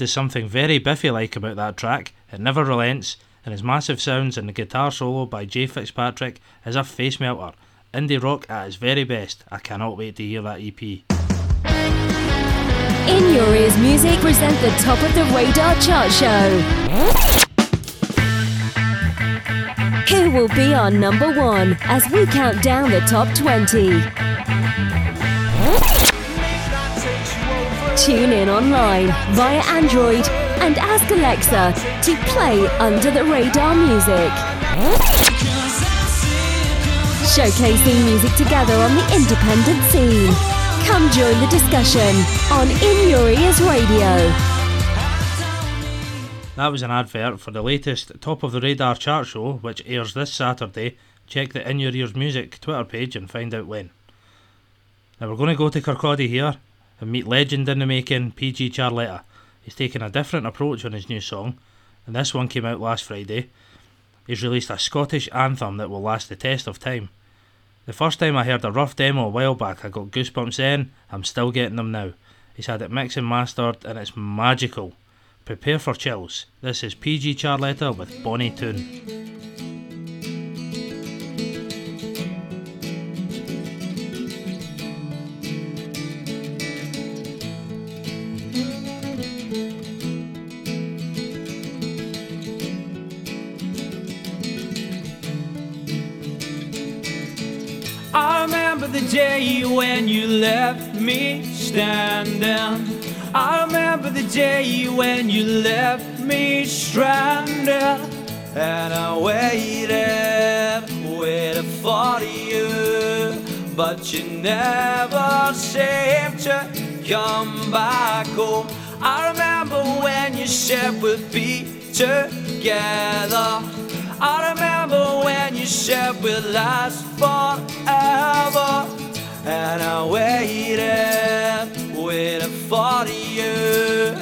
There's something very Biffy like about that track. It never relents, and his massive sounds and the guitar solo by Jay Fitzpatrick is a face melter. Indie rock at its very best. I cannot wait to hear that EP. In Your Ears Music present the top of the radar chart show. Who will be our number one as we count down the top 20? Tune in online via Android and ask Alexa to play Under the Radar music. Showcasing music together on the independent scene. Come join the discussion on In Your Ears Radio. That was an advert for the latest Top of the Radar chart show, which airs this Saturday. Check the In Your Ears Music Twitter page and find out when. Now we're going to go to Kirkcaldy here and meet legend in the making, PG Charletta. He's taken a different approach on his new song, and this one came out last Friday. He's released a Scottish anthem that will last the test of time. The first time I heard a rough demo a while back, I got goosebumps then, I'm still getting them now. He's had it mixed and mastered, and it's magical. Prepare for chills. This is PG Charletta with Bonnie Toon. I remember the day when you left me standing. I remember the day when you left me stranded. And I waited, waited for you. But you never seemed to come back home. I remember when you said we'd be together. I remember when you said we'd last forever. And I waited, waited for you.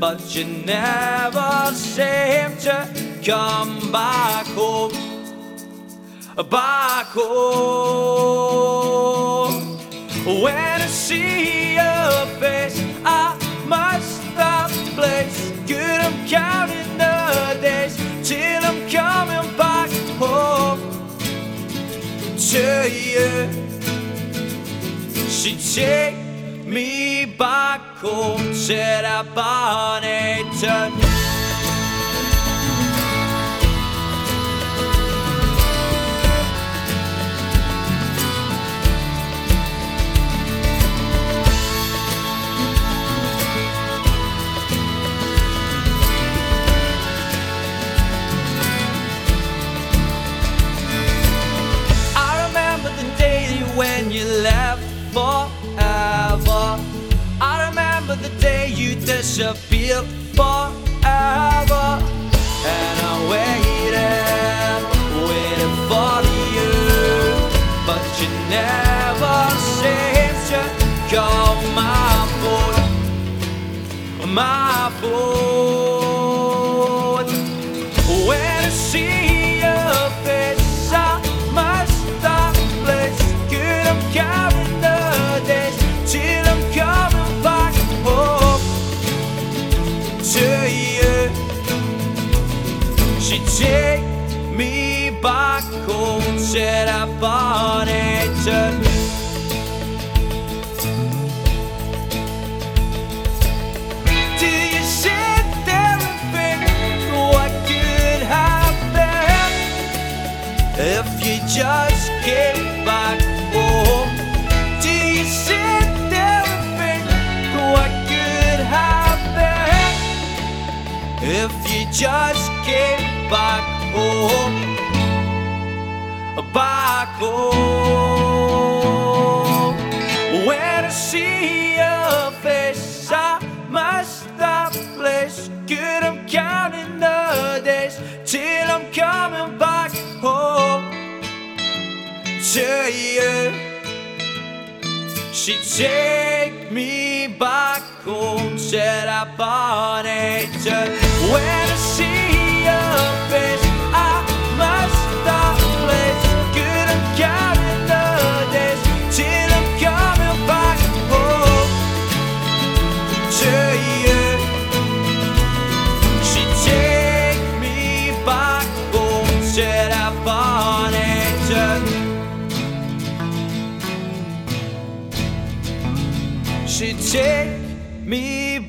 But you never seemed to come back home. Back home. When I see your face, I must stop place. Good, I'm counting the days till I'm coming back home to you. She take me back home to that Bonnie Toon. Forever. I remember the day you disappeared forever. And I waited, waited for you. But you never seemed to call my phone. My phone. And think what could happen if you just came back home? Do you sit there and think what could happen if you just came back home? Home. When I see your face, I must stop place. Good, I'm counting the days till I'm coming back home to you. She take me back home, said I wanted to.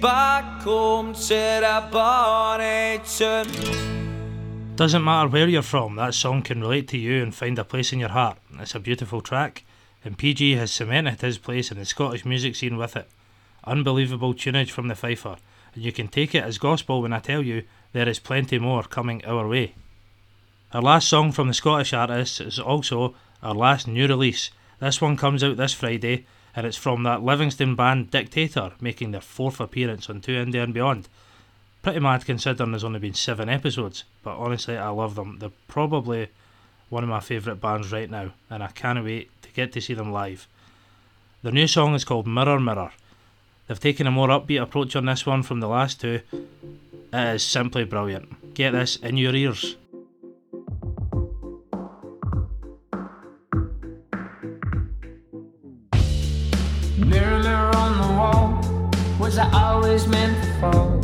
Home, said I wanted. Doesn't matter where you're from, that song can relate to you and find a place in your heart. It's a beautiful track, and PG has cemented his place in the Scottish music scene with it. Unbelievable tunage from the Fifer, and you can take it as gospel when I tell you there is plenty more coming our way. Our last song from the Scottish artist is also our last new release. This one comes out this Friday, and it's from that Livingston band Dictator, making their fourth appearance on 2 Indie and Beyond. Pretty mad considering there's only been seven episodes, but honestly, I love them. They're probably one of my favourite bands right now, and I can't wait to get to see them live. Their new song is called Mirror Mirror. They've taken a more upbeat approach on this one from the last two. It is simply brilliant. Get this in your ears. On the wall, was I always meant to fall?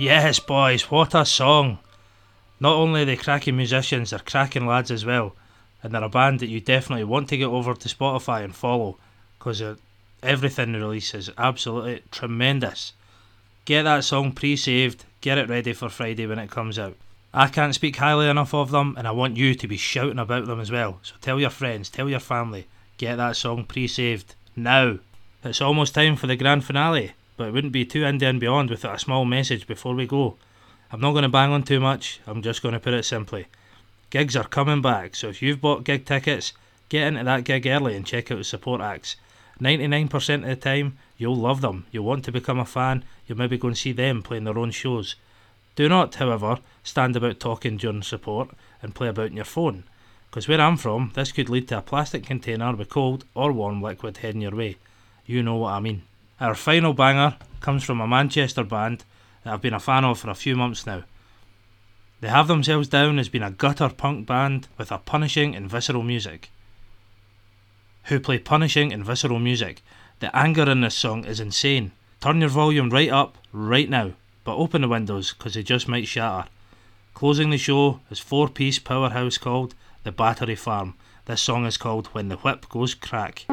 Yes, boys, what a song! Not only are they cracking musicians, they're cracking lads as well. And they're a band that you definitely want to get over to Spotify and follow because everything they release is absolutely tremendous. Get that song pre saved, get it ready for Friday when it comes out. I can't speak highly enough of them, and I want you to be shouting about them as well. So tell your friends, tell your family, get that song pre saved now. It's almost time for the grand finale, but it wouldn't be too indie and beyond without a small message before we go. I'm not going to bang on too much, I'm just going to put it simply. Gigs are coming back, so if you've bought gig tickets, get into that gig early and check out the support acts. 99% of the time, you'll love them. You'll want to become a fan, you'll maybe go and see them playing their own shows. Do not, however, stand about talking during support and play about on your phone, because where I'm from, this could lead to a plastic container with cold or warm liquid heading your way. You know what I mean. Our final banger comes from a Manchester band that I've been a fan of for a few months now. They have themselves down as being a gutter punk band with a punishing and visceral music. Who play punishing and visceral music. The anger in this song is insane. Turn your volume right up right now, but open the windows because they just might shatter. Closing the show is four piece powerhouse called The Battery Farm. This song is called When the Whip Goes Crack.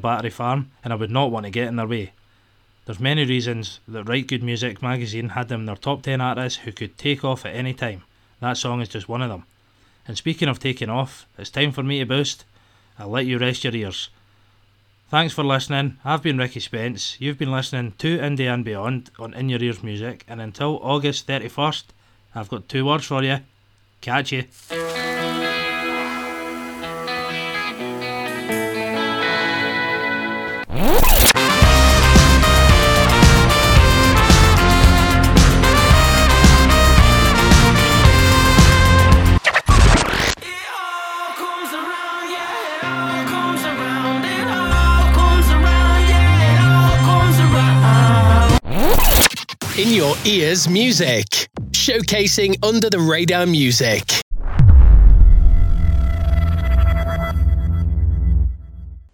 Battery Farm, and I would not want to get in their way. There's many reasons that Right Good Music magazine had them in their top 10 artists who could take off at any time. That song is just one of them. And speaking of taking off, it's time for me to boost. I'll let you rest your ears. Thanks for listening. I've been Ricky Spence. You've been listening to Indie and Beyond on In Your Ears Music, and until August 31st, I've got two words for you. Catch you. Ears music. Showcasing under the radar music.